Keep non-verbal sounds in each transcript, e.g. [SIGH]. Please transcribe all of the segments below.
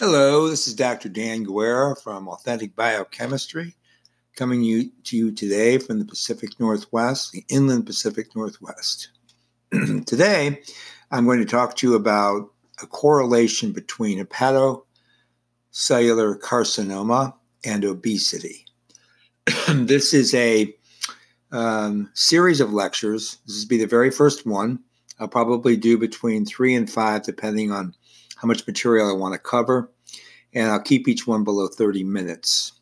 Hello, this is Dr. Dan Guerra from Authentic Biochemistry, coming you, to you today from the Pacific Northwest, the inland Pacific Northwest. [CLEARS THROAT] today, I'm going to talk to you about a correlation between hepatocellular carcinoma and obesity. [CLEARS THROAT] this is a um, series of lectures. This will be the very first one. I'll probably do between three and five, depending on how much material I want to cover, and I'll keep each one below 30 minutes.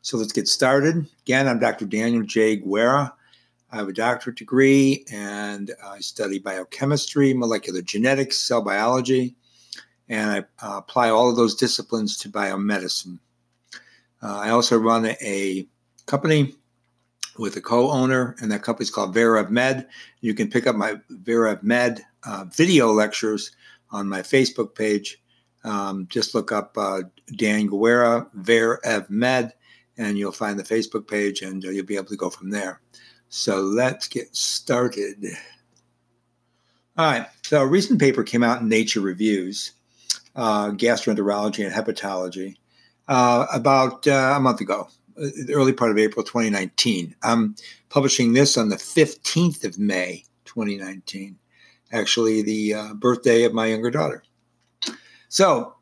So let's get started. Again, I'm Dr. Daniel J. Guerra. I have a doctorate degree and I study biochemistry, molecular genetics, cell biology, and I uh, apply all of those disciplines to biomedicine. Uh, I also run a, company with a co-owner, and that company is called Verev Med. You can pick up my Verev Med uh, video lectures on my Facebook page. Um, just look up uh, Dan Guerra, Verev Med, and you'll find the Facebook page, and uh, you'll be able to go from there. So let's get started. All right. So a recent paper came out in Nature Reviews, uh, Gastroenterology and Hepatology, uh, about uh, a month ago, uh, the early part of April 2019. I'm publishing this on the 15th of May 2019 actually the uh, birthday of my younger daughter. So,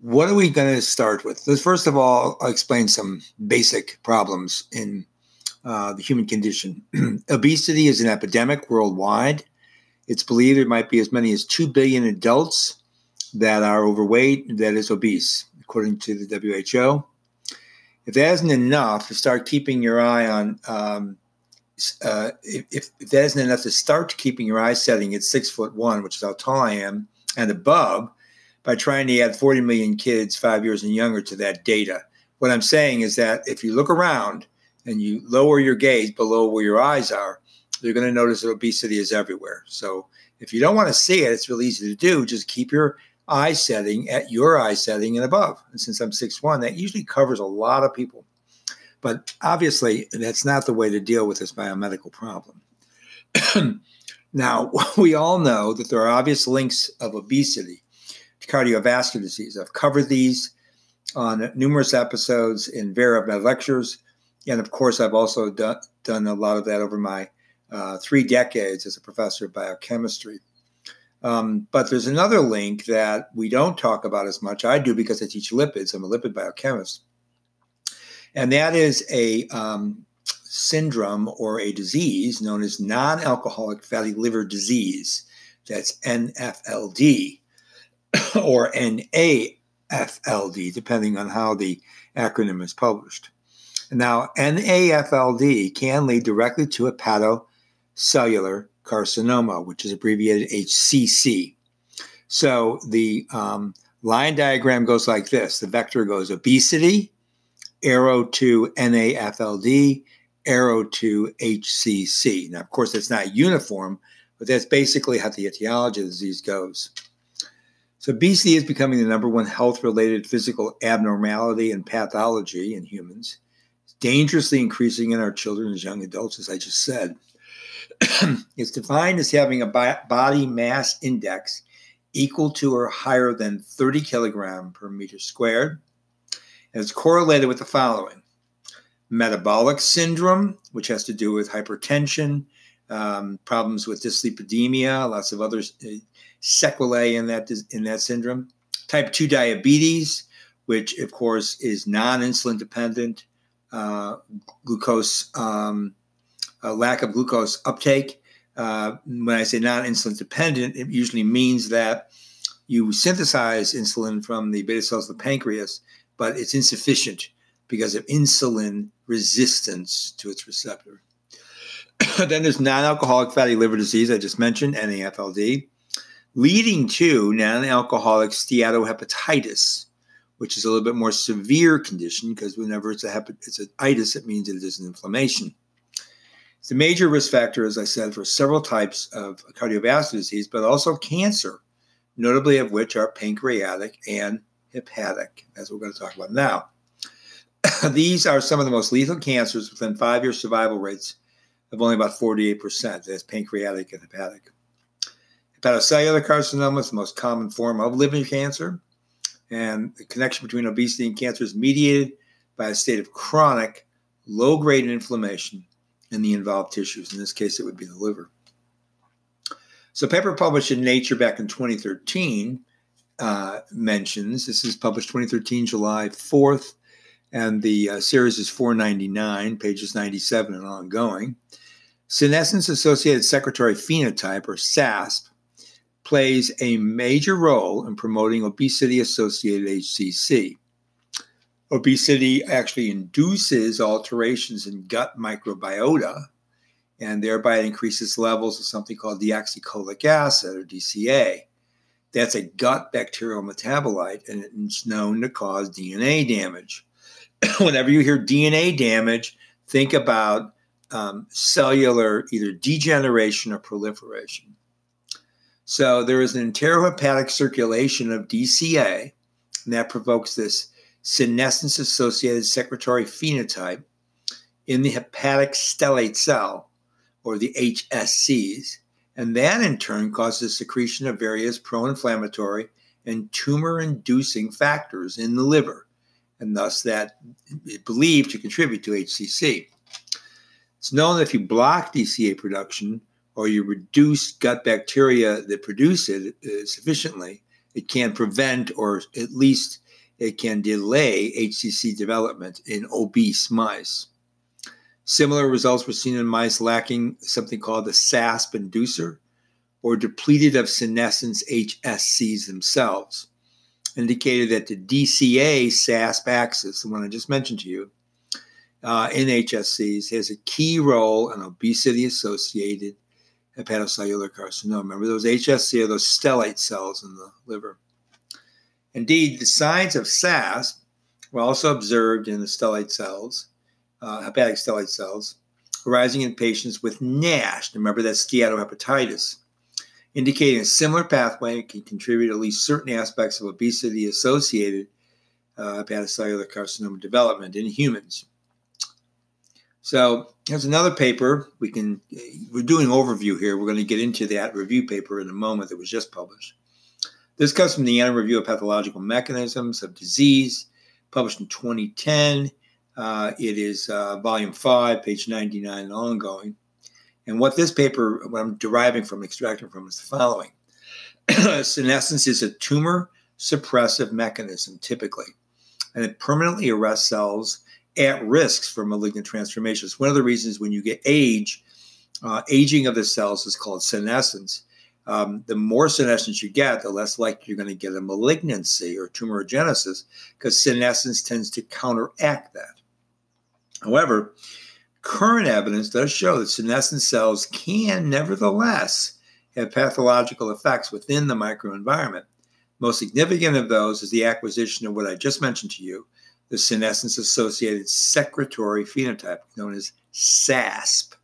what are we going to start with? First of all, I'll explain some basic problems in uh, the human condition. [CLEARS THROAT] Obesity is an epidemic worldwide. It's believed there might be as many as 2 billion adults that are overweight, that is obese, according to the WHO. If that isn't enough, to start keeping your eye on um, uh, if, if that isn't enough to start keeping your eye setting at six foot one, which is how tall I am, and above, by trying to add 40 million kids five years and younger to that data. What I'm saying is that if you look around and you lower your gaze below where your eyes are, you're going to notice that obesity is everywhere. So if you don't want to see it, it's really easy to do. Just keep your eye setting at your eye setting and above. And since I'm six one, that usually covers a lot of people. But obviously, that's not the way to deal with this biomedical problem. [CLEARS THROAT] now, [LAUGHS] we all know that there are obvious links of obesity to cardiovascular disease. I've covered these on numerous episodes in Verev lectures. And of course, I've also done, done a lot of that over my uh, three decades as a professor of biochemistry. Um, but there's another link that we don't talk about as much. I do because I teach lipids. I'm a lipid biochemist and that is a um, syndrome or a disease known as non alcoholic fatty liver disease. That's NFLD [COUGHS] or NAFLD, depending on how the acronym is published. Now, NAFLD can lead directly to hepatocellular carcinoma, which is abbreviated HCC. So the um, line diagram goes like this the vector goes obesity, arrow to NAFLD, arrow to HCC. Now, of course, that's not uniform, but that's basically how the etiology of the disease goes. So, obesity is becoming the number one health related physical abnormality and pathology in humans. It's dangerously increasing in our children and young adults, as I just said. [CLEARS THROAT] it's defined as having a body mass index equal to or higher than 30 kilogram per meter squared it's correlated with the following metabolic syndrome, which has to do with hypertension, um, problems with dyslipidemia, lots of other uh, sequelae in that, in that syndrome. Type 2 diabetes, which of course is non insulin dependent, uh, glucose, um, lack of glucose uptake. Uh, when I say non insulin dependent, it usually means that you synthesize insulin from the beta cells of the pancreas, but it's insufficient because of insulin resistance to its receptor. [CLEARS THROAT] then there's non alcoholic fatty liver disease, I just mentioned, NAFLD, leading to non alcoholic steatohepatitis, which is a little bit more severe condition because whenever it's a hepat- it's an itis, it means it is an inflammation. It's a major risk factor, as I said, for several types of cardiovascular disease, but also cancer, notably of which are pancreatic and hepatic, as we're going to talk about now. [COUGHS] These are some of the most lethal cancers within five year survival rates of only about 48%. That's pancreatic and hepatic. Hepatocellular carcinoma is the most common form of liver cancer. And the connection between obesity and cancer is mediated by a state of chronic, low grade inflammation in the involved tissues. In this case, it would be the liver. So, a paper published in Nature back in 2013 uh, mentions this is published 2013, July 4th, and the uh, series is 499, pages 97 and ongoing. Senescence associated secretory phenotype, or SASP, plays a major role in promoting obesity associated HCC. Obesity actually induces alterations in gut microbiota, and thereby it increases levels of something called deoxycholic acid, or DCA. That's a gut bacterial metabolite, and it's known to cause DNA damage. [CLEARS THROAT] Whenever you hear DNA damage, think about um, cellular either degeneration or proliferation. So there is an enterohepatic circulation of DCA, and that provokes this senescence associated secretory phenotype in the hepatic stellate cell, or the HSCs. And that in turn causes secretion of various pro inflammatory and tumor inducing factors in the liver, and thus that is believed to contribute to HCC. It's known that if you block DCA production, or you reduce gut bacteria that produce it uh, sufficiently, it can prevent or at least it can delay HCC development in obese mice. Similar results were seen in mice lacking something called the SASP inducer or depleted of senescence HSCs themselves, indicated that the DCA SASP axis, the one I just mentioned to you, uh, in HSCs, has a key role in obesity associated hepatocellular carcinoma. Remember, those HSC are those stellate cells in the liver. Indeed, the signs of SASP were also observed in the stellate cells, uh, hepatic stellate cells, arising in patients with NASH. Remember, that's steatohepatitis, indicating a similar pathway can contribute at least certain aspects of obesity associated uh, hepatocellular carcinoma development in humans. So here's another paper. We can we're doing overview here. We're going to get into that review paper in a moment that was just published. This comes from the Annual Review of Pathological Mechanisms of Disease, published in 2010. Uh, it is uh, volume five, page 99, and ongoing. And what this paper, what I'm deriving from, extracting from, is the following: [CLEARS THROAT] senescence is a tumor suppressive mechanism, typically, and it permanently arrests cells at risks for malignant transformations. One of the reasons when you get age, uh, aging of the cells is called senescence. Um, the more senescence you get, the less likely you're going to get a malignancy or tumorigenesis because senescence tends to counteract that. However, current evidence does show that senescent cells can nevertheless have pathological effects within the microenvironment. Most significant of those is the acquisition of what I just mentioned to you, the senescence associated secretory phenotype, known as SASP.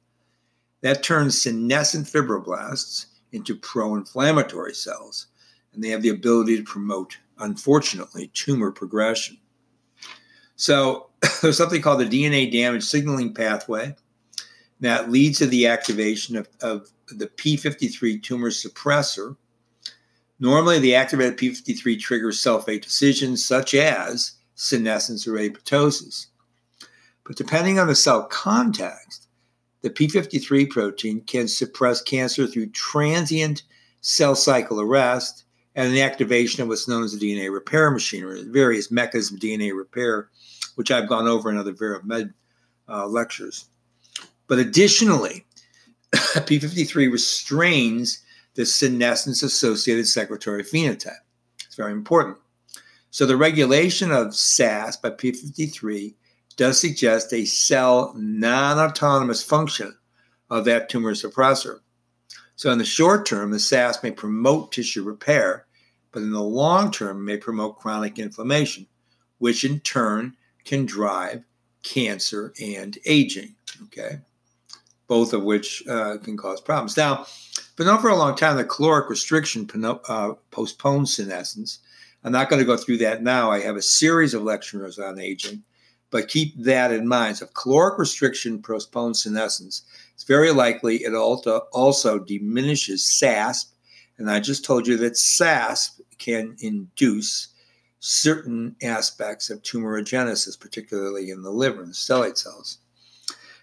That turns senescent fibroblasts into pro inflammatory cells, and they have the ability to promote, unfortunately, tumor progression. So, [LAUGHS] there's something called the DNA damage signaling pathway that leads to the activation of, of the P53 tumor suppressor. Normally, the activated P53 triggers cell fate decisions such as senescence or apoptosis. But depending on the cell context, the P53 protein can suppress cancer through transient cell cycle arrest and the activation of what's known as the DNA repair machinery, various mechanisms of DNA repair, which I've gone over in other Vera Med uh, lectures. But additionally, [LAUGHS] P53 restrains the senescence associated secretory phenotype. It's very important. So the regulation of SASP by P53 does suggest a cell non autonomous function of that tumor suppressor. So in the short term, the SASP may promote tissue repair, but in the long term may promote chronic inflammation, which in turn can drive cancer and aging. Okay, both of which uh, can cause problems. Now, but not for a long time, the caloric restriction uh, postpones senescence I'm not going to go through that now. I have a series of lectures on aging, but keep that in mind. So, if caloric restriction postpones senescence, it's very likely it also diminishes SASP. And I just told you that SASP can induce certain aspects of tumorigenesis, particularly in the liver and stellate cells.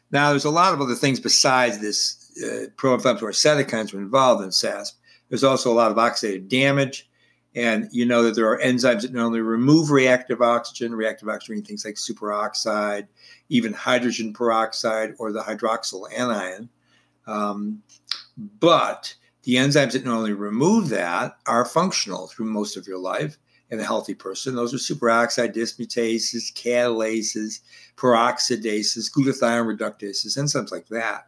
Now, there's a lot of other things besides this uh, pro-inflammatory cytokines are involved in SASP. There's also a lot of oxidative damage, and you know that there are enzymes that not only remove reactive oxygen, reactive oxygen, things like superoxide, even hydrogen peroxide or the hydroxyl anion, um, but the enzymes that not only remove that are functional through most of your life in a healthy person. Those are superoxide dismutases, catalases, peroxidases, glutathione reductases, enzymes like that.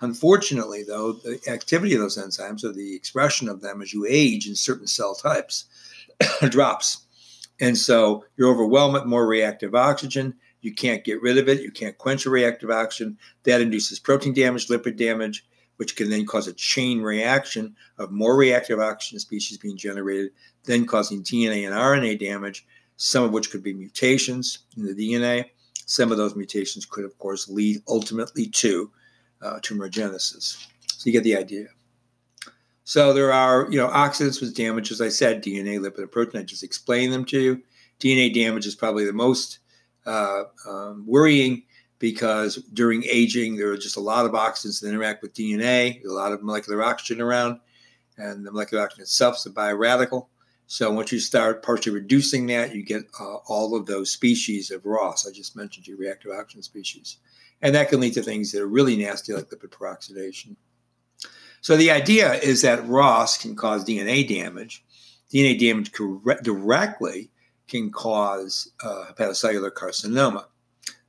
Unfortunately, though, the activity of those enzymes or the expression of them as you age in certain cell types [COUGHS] drops. And so you're overwhelmed with more reactive oxygen. You can't get rid of it. You can't quench the reactive oxygen. That induces protein damage, lipid damage, which can then cause a chain reaction of more reactive oxygen species being generated, then causing DNA and RNA damage, some of which could be mutations in the DNA. Some of those mutations could, of course, lead ultimately to uh, tumorigenesis. So you get the idea. So there are, you know, oxidants with damage, as I said, DNA, lipid, and protein. I just explained them to you. DNA damage is probably the most uh, um, worrying because during aging, there are just a lot of oxidants that interact with DNA, a lot of molecular oxygen around, and the molecular oxygen itself is a bioradical. So once you start partially reducing that, you get uh, all of those species of ROS. I just mentioned you, reactive oxygen species. And that can lead to things that are really nasty, like lipid peroxidation. So the idea is that ROS can cause DNA damage. DNA damage directly can cause uh, hepatocellular carcinoma.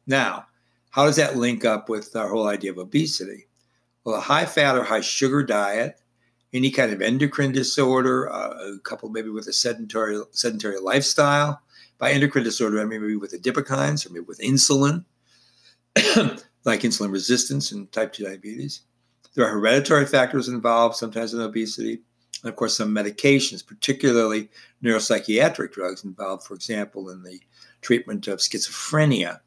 Now, how does that link up with our whole idea of obesity? Well, a high fat or high sugar diet, any kind of endocrine disorder, uh, a couple maybe with a sedentary sedentary lifestyle. By endocrine disorder, I mean maybe with adipokines or maybe with insulin, [COUGHS] like insulin resistance and type 2 diabetes. There are hereditary factors involved, sometimes in obesity. And of course, some medications, particularly neuropsychiatric drugs, involved, for example, in the treatment of schizophrenia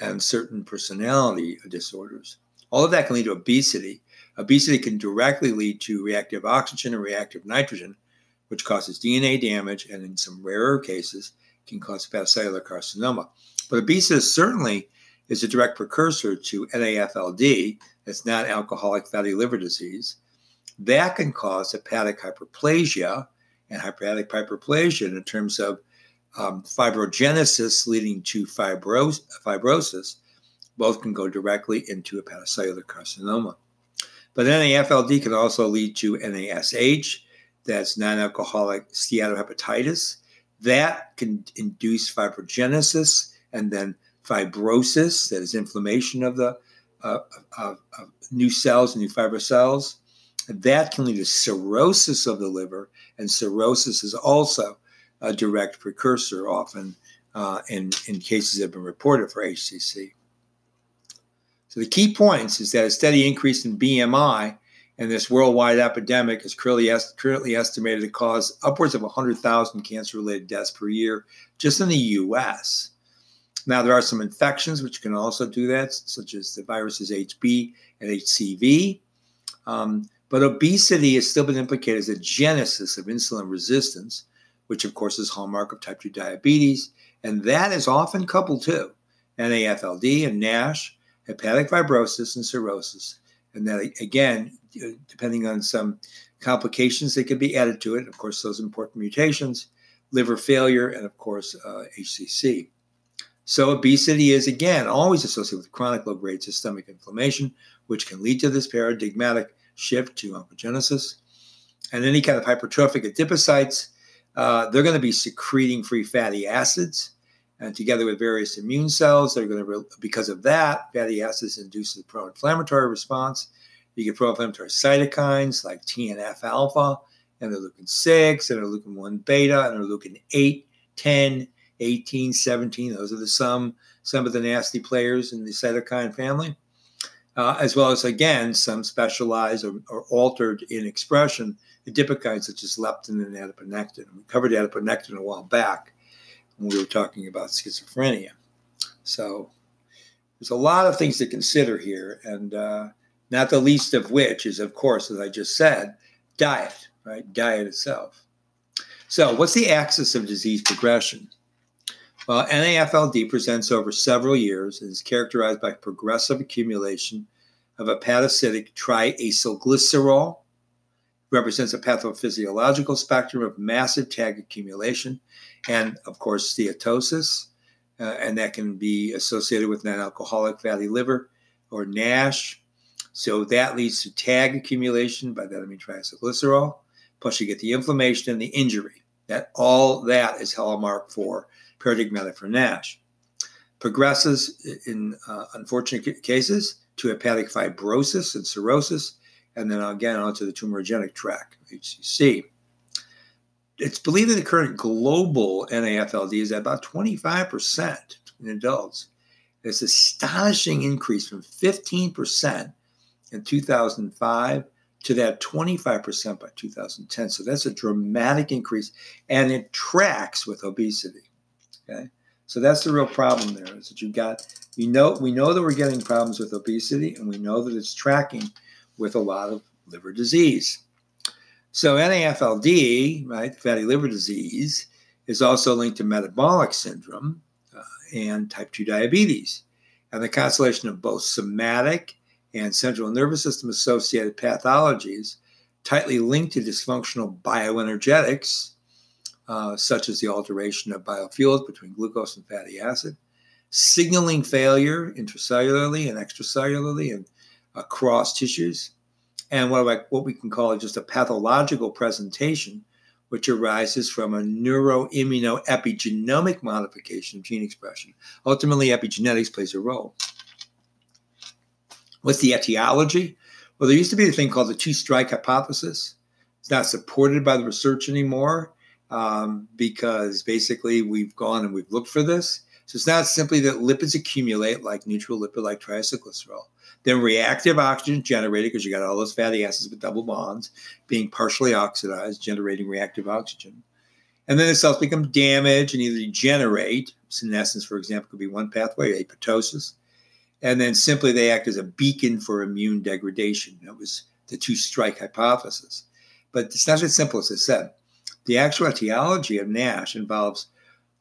and certain personality disorders. All of that can lead to obesity. Obesity can directly lead to reactive oxygen and reactive nitrogen, which causes DNA damage and, in some rarer cases, can cause hepatocellular carcinoma. But obesity certainly is a direct precursor to NAFLD, that's not alcoholic fatty liver disease. That can cause hepatic hyperplasia and hepatic hyperplasia in terms of um, fibrogenesis leading to fibros- fibrosis. Both can go directly into a hepatocellular carcinoma. But NAFLD can also lead to NASH, that's non alcoholic steatohepatitis. That can induce fibrogenesis and then fibrosis, that is inflammation of the uh, new cells, new fibrous cells. That can lead to cirrhosis of the liver, and cirrhosis is also a direct precursor, often uh, in, in cases that have been reported for HCC. So the key points is that a steady increase in BMI and this worldwide epidemic is currently, currently estimated to cause upwards of 100,000 cancer-related deaths per year just in the U.S. Now, there are some infections which can also do that, such as the viruses HB and HCV. Um, but obesity has still been implicated as a genesis of insulin resistance, which of course is hallmark of type 2 diabetes. And that is often coupled to NAFLD and NASH, hepatic fibrosis, and cirrhosis. And that, again, depending on some complications that could be added to it, of course, those important mutations, liver failure, and of course, uh, HCC. So, obesity is again always associated with chronic low grade systemic inflammation, which can lead to this paradigmatic shift to oncogenesis. And any kind of hypertrophic adipocytes, uh, they're going to be secreting free fatty acids. And together with various immune cells, they're going to, re- because of that, fatty acids induce the pro inflammatory response. You get pro inflammatory cytokines like TNF alpha, and interleukin 6, and interleukin 1 beta, and interleukin 8, 10, 18, 17. Those are the some some of the nasty players in the cytokine family, uh, as well as again some specialized or, or, altered in expression adipokines such as leptin and adiponectin. We covered adiponectin a while back when we were talking about schizophrenia. So there's a lot of things to consider here, and uh, not the least of which is, of course, as I just said, diet. Right, diet itself. So, what's the axis of disease progression? Well, NAFLD presents over several years and is characterized by progressive accumulation of hepatocytic triacylglycerol, represents a pathophysiological spectrum of massive TAG accumulation, and of course, steatosis, uh, and that can be associated with non-alcoholic fatty liver or NASH. So that leads to TAG accumulation by that I mean triacylglycerol. Plus, you get the inflammation and the injury. That all that is hallmark for paradigmatic for NASH. Progresses in uh, unfortunate cases to hepatic fibrosis and cirrhosis, and then again onto the tumorigenic tract, HCC. It's believed that the current global NAFLD is at about 25% in adults. It's an astonishing increase from 15% in 2005 to that 25% by 2010. So that's a dramatic increase, and it tracks with obesity. Okay, so that's the real problem there is that you've got you know we know that we're getting problems with obesity, and we know that it's tracking with a lot of liver disease. So NAFLD, right, fatty liver disease, is also linked to metabolic syndrome uh, and type 2 diabetes. And the constellation of both somatic and central nervous system associated pathologies tightly linked to dysfunctional bioenergetics, uh, such as the alteration of biofuels between glucose and fatty acid, signaling failure intracellularly and extracellularly and across tissues, and what, I, what we can call just a pathological presentation, which arises from a neuroimmunoepigenomic modification of gene expression. Ultimately, epigenetics plays a role. What's the etiology? Well, there used to be a thing called the two strike hypothesis. It's not supported by the research anymore um, because basically we've gone and we've looked for this. So it's not simply that lipids accumulate like neutral lipid like triacylglycerol. Then reactive oxygen generated because you got all those fatty acids with double bonds being partially oxidized, generating reactive oxygen. And then the cells become damaged and either degenerate. Senescence, for example, could be one pathway, apoptosis. And then simply they act as a beacon for immune degradation. That was the two strike hypothesis. But it's not as simple as I said. The actual etiology of NASH involves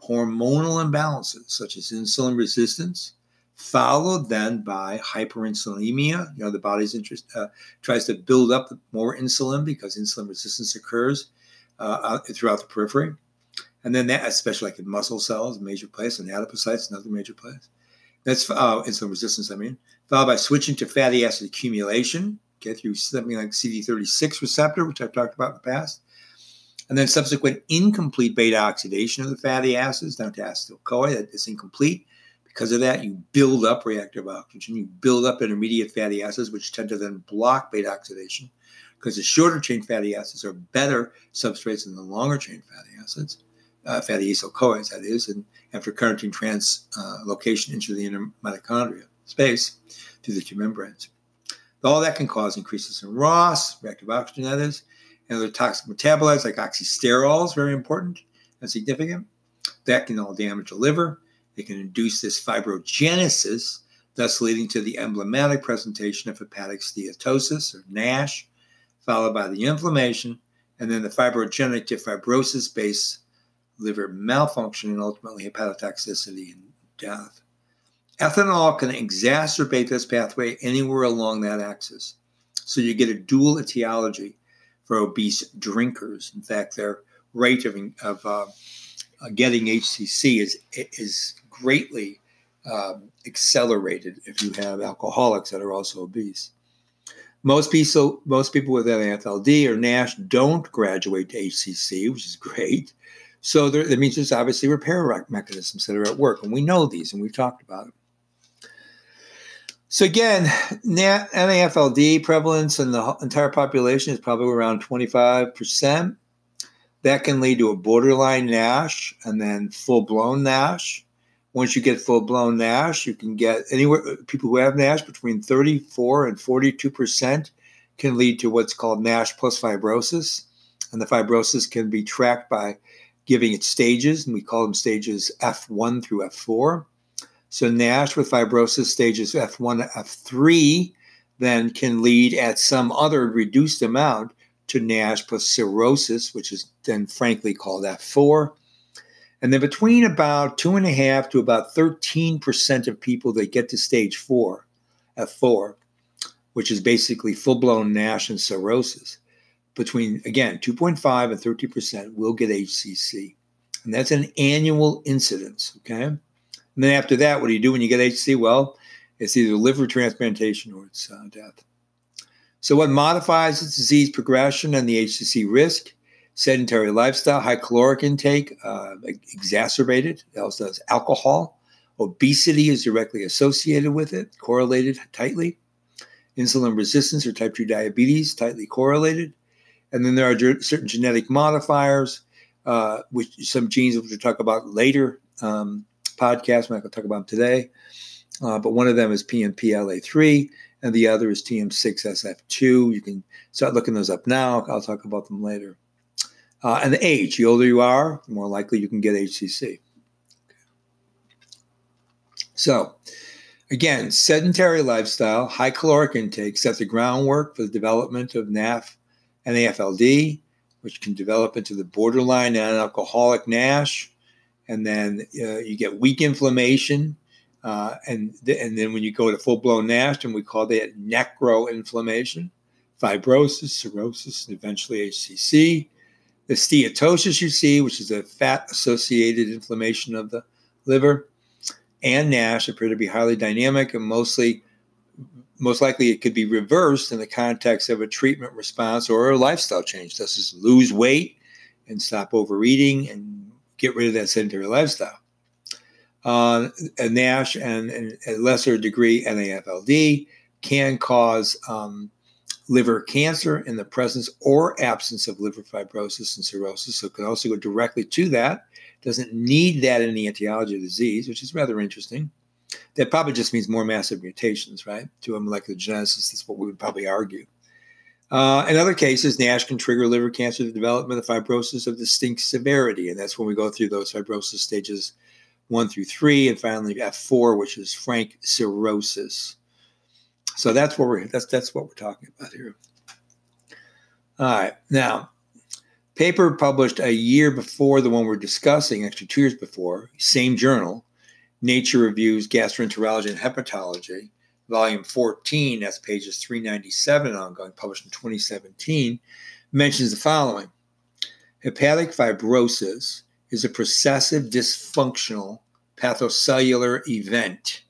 hormonal imbalances such as insulin resistance, followed then by hyperinsulinemia. You know, the body's interest uh, tries to build up more insulin because insulin resistance occurs uh, throughout the periphery. And then that, especially like in muscle cells, major place, and adipocytes, another major place. That's uh, insulin resistance, I mean, followed by switching to fatty acid accumulation, okay, through something like CD36 receptor, which I've talked about in the past and then subsequent incomplete beta oxidation of the fatty acids down to acetyl CoA. That is incomplete. Because of that, you build up reactive oxygen. You build up intermediate fatty acids, which tend to then block beta oxidation. Because the shorter chain fatty acids are better substrates than the longer chain fatty acids, uh, fatty acyl CoAs, that is, and after carnitine translocation uh, into the inner mitochondria space through the two membranes. All that can cause increases in ROS, reactive oxygen, that is, and other toxic metabolites like oxysterols, very important and significant. That can all damage the liver. It can induce this fibrogenesis, thus leading to the emblematic presentation of hepatic steatosis or NASH, followed by the inflammation, and then the fibrogenic to fibrosis based liver malfunction and ultimately hepatotoxicity and death. Ethanol can exacerbate this pathway anywhere along that axis. So you get a dual etiology for obese drinkers. In fact, their rate of, of uh, getting HCC is is greatly um, accelerated if you have alcoholics that are also obese. Most people, most people with NAFLD or NASH don't graduate to HCC, which is great. So there, that means there's obviously repair mechanisms that are at work, and we know these, and we've talked about them. So again, NAFLD prevalence in the entire population is probably around 25%. That can lead to a borderline NASH and then full blown NASH. Once you get full blown NASH, you can get anywhere, people who have NASH between 34 and 42% can lead to what's called NASH plus fibrosis. And the fibrosis can be tracked by giving it stages, and we call them stages F1 through F4. So NASH with fibrosis stages F1 F3 then can lead at some other reduced amount to NASH plus cirrhosis, which is then frankly called F4. And then between about two and a half to about 13% of people that get to stage four, F4, which is basically full blown NASH and cirrhosis, between again 2.5 and 30% will get HCC. And that's an annual incidence. Okay. And then after that, what do you do when you get HCC? Well, it's either liver transplantation or it's uh, death. So, what modifies its disease progression and the HCC risk? Sedentary lifestyle, high caloric intake, uh, exacerbated. Also has alcohol. Obesity is directly associated with it, correlated tightly. Insulin resistance or type 2 diabetes, tightly correlated. And then there are certain genetic modifiers, uh, which some genes we'll talk about later um, podcast. I'm not going to talk about them today. Uh, but one of them is PNPLA3, and the other is TM6SF2. You can start looking those up now. I'll talk about them later. Uh, and the age, the older you are, the more likely you can get HCC. So, again, sedentary lifestyle, high caloric intake set the groundwork for the development of NAF and AFLD, which can develop into the borderline non-alcoholic NASH. And then uh, you get weak inflammation. Uh, and, th- and then when you go to full blown NASH, and we call that necroinflammation, fibrosis, cirrhosis, and eventually HCC. The steatosis you see, which is a fat associated inflammation of the liver, and NASH appear to be highly dynamic and mostly most likely it could be reversed in the context of a treatment response or a lifestyle change. This is lose weight and stop overeating and get rid of that sedentary lifestyle. Uh, NASH and, and a lesser degree NAFLD can cause um, liver cancer in the presence or absence of liver fibrosis and cirrhosis. So it can also go directly to that. Doesn't need that in the etiology of disease, which is rather interesting. That probably just means more massive mutations, right? To a molecular genesis, that's what we would probably argue. Uh, in other cases, NASH can trigger liver cancer, the development of fibrosis of distinct severity, and that's when we go through those fibrosis stages one through three, and finally F4, which is frank cirrhosis. So that's what we're that's that's what we're talking about here. All right, now paper published a year before the one we're discussing, actually two years before, same journal, Nature Reviews Gastroenterology and Hepatology, volume 14, that's pages 397 ongoing, published in 2017, mentions the following Hepatic fibrosis is a processive dysfunctional pathocellular event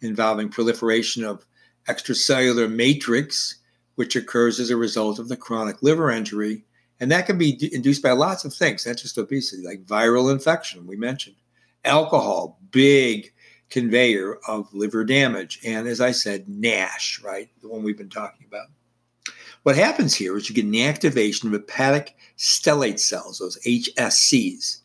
involving proliferation of extracellular matrix, which occurs as a result of the chronic liver injury. And that can be induced by lots of things, not just obesity, like viral infection, we mentioned, alcohol, big conveyor of liver damage. And as I said, NASH, right? The one we've been talking about. What happens here is you get an activation of hepatic stellate cells, those HSCs.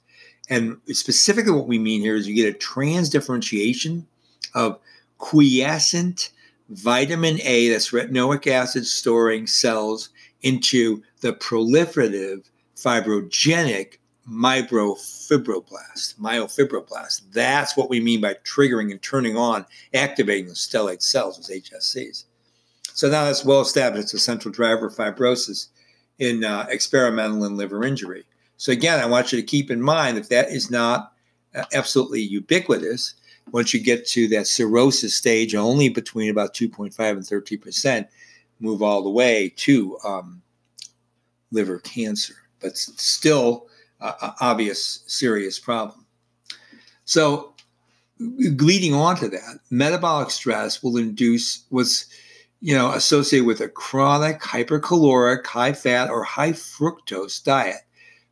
And specifically, what we mean here is you get a transdifferentiation of quiescent vitamin A, that's retinoic acid storing cells, into the proliferative fibrogenic myofibroblast, myofibroblast. That's what we mean by triggering and turning on, activating the stellate cells as HSCs. So now that's well established. It's a central driver of fibrosis in uh, experimental and liver injury. So again, I want you to keep in mind that that is not uh, absolutely ubiquitous. Once you get to that cirrhosis stage, only between about 2.5 and 13 percent move all the way to um, liver cancer, but still uh, obvious serious problem. So, leading on to that, metabolic stress will induce was you know associated with a chronic hypercaloric, high fat, or high fructose diet.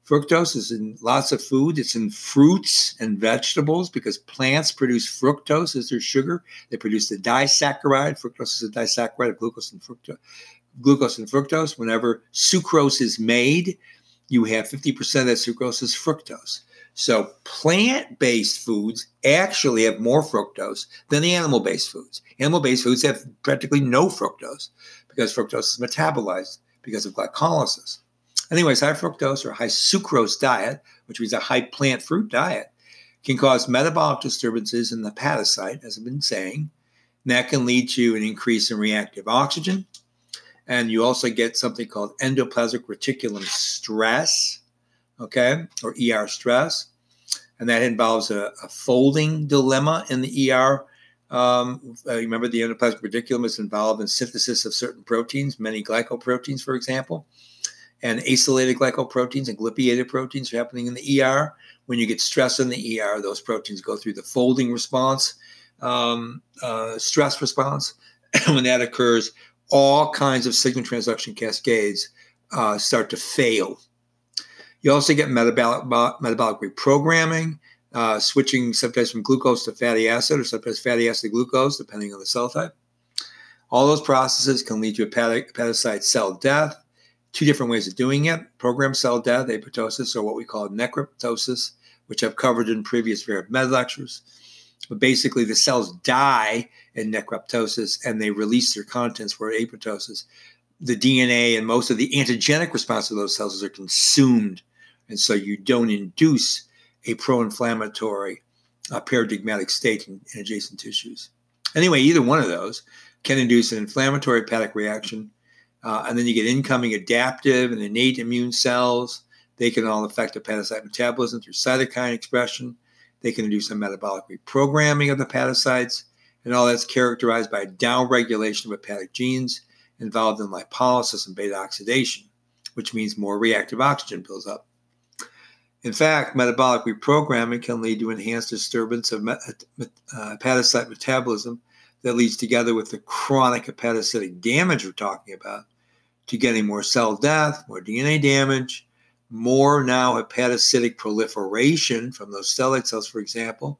Fructose is in lots of food. It's in fruits and vegetables because plants produce fructose as their sugar. They produce the disaccharide. Fructose is a disaccharide of glucose and fructose. Glucose and fructose. Whenever sucrose is made, you have 50% of that sucrose is fructose. So plant based foods actually have more fructose than the animal based foods. Animal based foods have practically no fructose because fructose is metabolized because of glycolysis. Anyways, high fructose or high sucrose diet, which means a high plant fruit diet, can cause metabolic disturbances in the hepatocyte, as I've been saying. And that can lead to an increase in reactive oxygen, And you also get something called endoplasmic reticulum stress, okay, or ER stress. And that involves a, a folding dilemma in the ER. Um, uh, remember, the endoplasmic reticulum is involved in synthesis of certain proteins, many glycoproteins, for example, and acylated glycoproteins and glypylated proteins are happening in the ER. When you get stress in the ER, those proteins go through the folding response, um, uh, stress response. [CLEARS THROAT] when that occurs, all kinds of signal transduction cascades uh, start to fail. You also get metabolic, metabolic reprogramming, uh, switching sometimes from glucose to fatty acid or sometimes fatty acid to glucose, depending on the cell type. All those processes can lead to hepatic, hepatocyte cell death. Two different ways of doing it programmed cell death, apoptosis, or what we call necroptosis, which I've covered in previous Med lectures. But basically, the cells die in necroptosis and they release their contents for apoptosis. The DNA and most of the antigenic response of those cells are consumed. And so you don't induce a pro inflammatory uh, paradigmatic state in, in adjacent tissues. Anyway, either one of those can induce an inflammatory hepatic reaction. Uh, and then you get incoming adaptive and innate immune cells. They can all affect hepatocyte metabolism through cytokine expression. They can induce a metabolic reprogramming of the hepatocytes, and all that's characterized by downregulation of hepatic genes involved in lipolysis and beta oxidation, which means more reactive oxygen builds up. In fact, metabolic reprogramming can lead to enhanced disturbance of uh, hepatocyte metabolism that leads together with the chronic hepatocytic damage we're talking about to getting more cell death, more DNA damage, more now hepatocytic proliferation from those stellate cells, for example,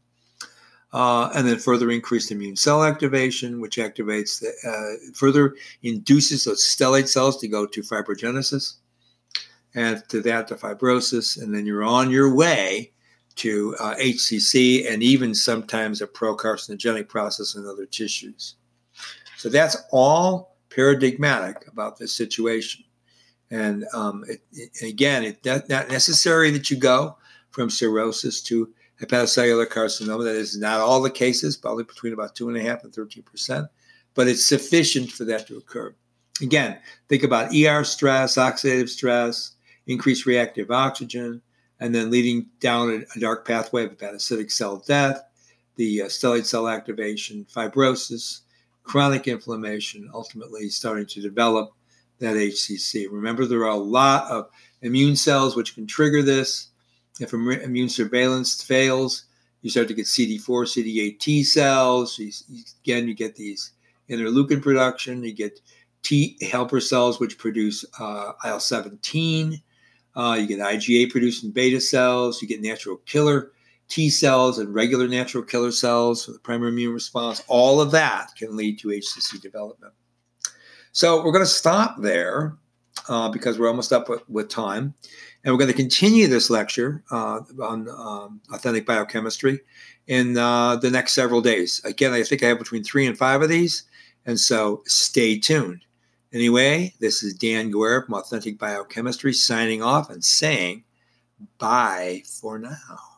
uh, and then further increased immune cell activation, which activates the, uh, further induces those stellate cells to go to fibrogenesis, and to that to fibrosis, and then you're on your way to uh, HCC and even sometimes a procarcinogenic process in other tissues. So that's all paradigmatic about this situation. And um, it, it, again, it's not, not necessary that you go from cirrhosis to hepatocellular carcinoma. That is not all the cases, probably between about two and a half and 13 percent, but it's sufficient for that to occur. Again, think about ER stress, oxidative stress, increased reactive oxygen, and then leading down a, a dark pathway of hepatocytic cell death, the uh, stellate cell activation, fibrosis, chronic inflammation, ultimately starting to develop that HCC. Remember, there are a lot of immune cells which can trigger this. If immune surveillance fails, you start to get CD4, CD8 T cells. Again, you get these interleukin production. You get T helper cells, which produce uh, IL 17. Uh, you get IgA producing beta cells. You get natural killer T cells and regular natural killer cells for the primary immune response. All of that can lead to HCC development. So we're going to stop there uh, because we're almost up with, with, time. And we're going to continue this lecture uh, on um, authentic biochemistry in uh, the next several days. Again, I think I have between three and five of these. And so stay tuned. Anyway, this is Dan Guerra from Authentic Biochemistry signing off and saying bye for now.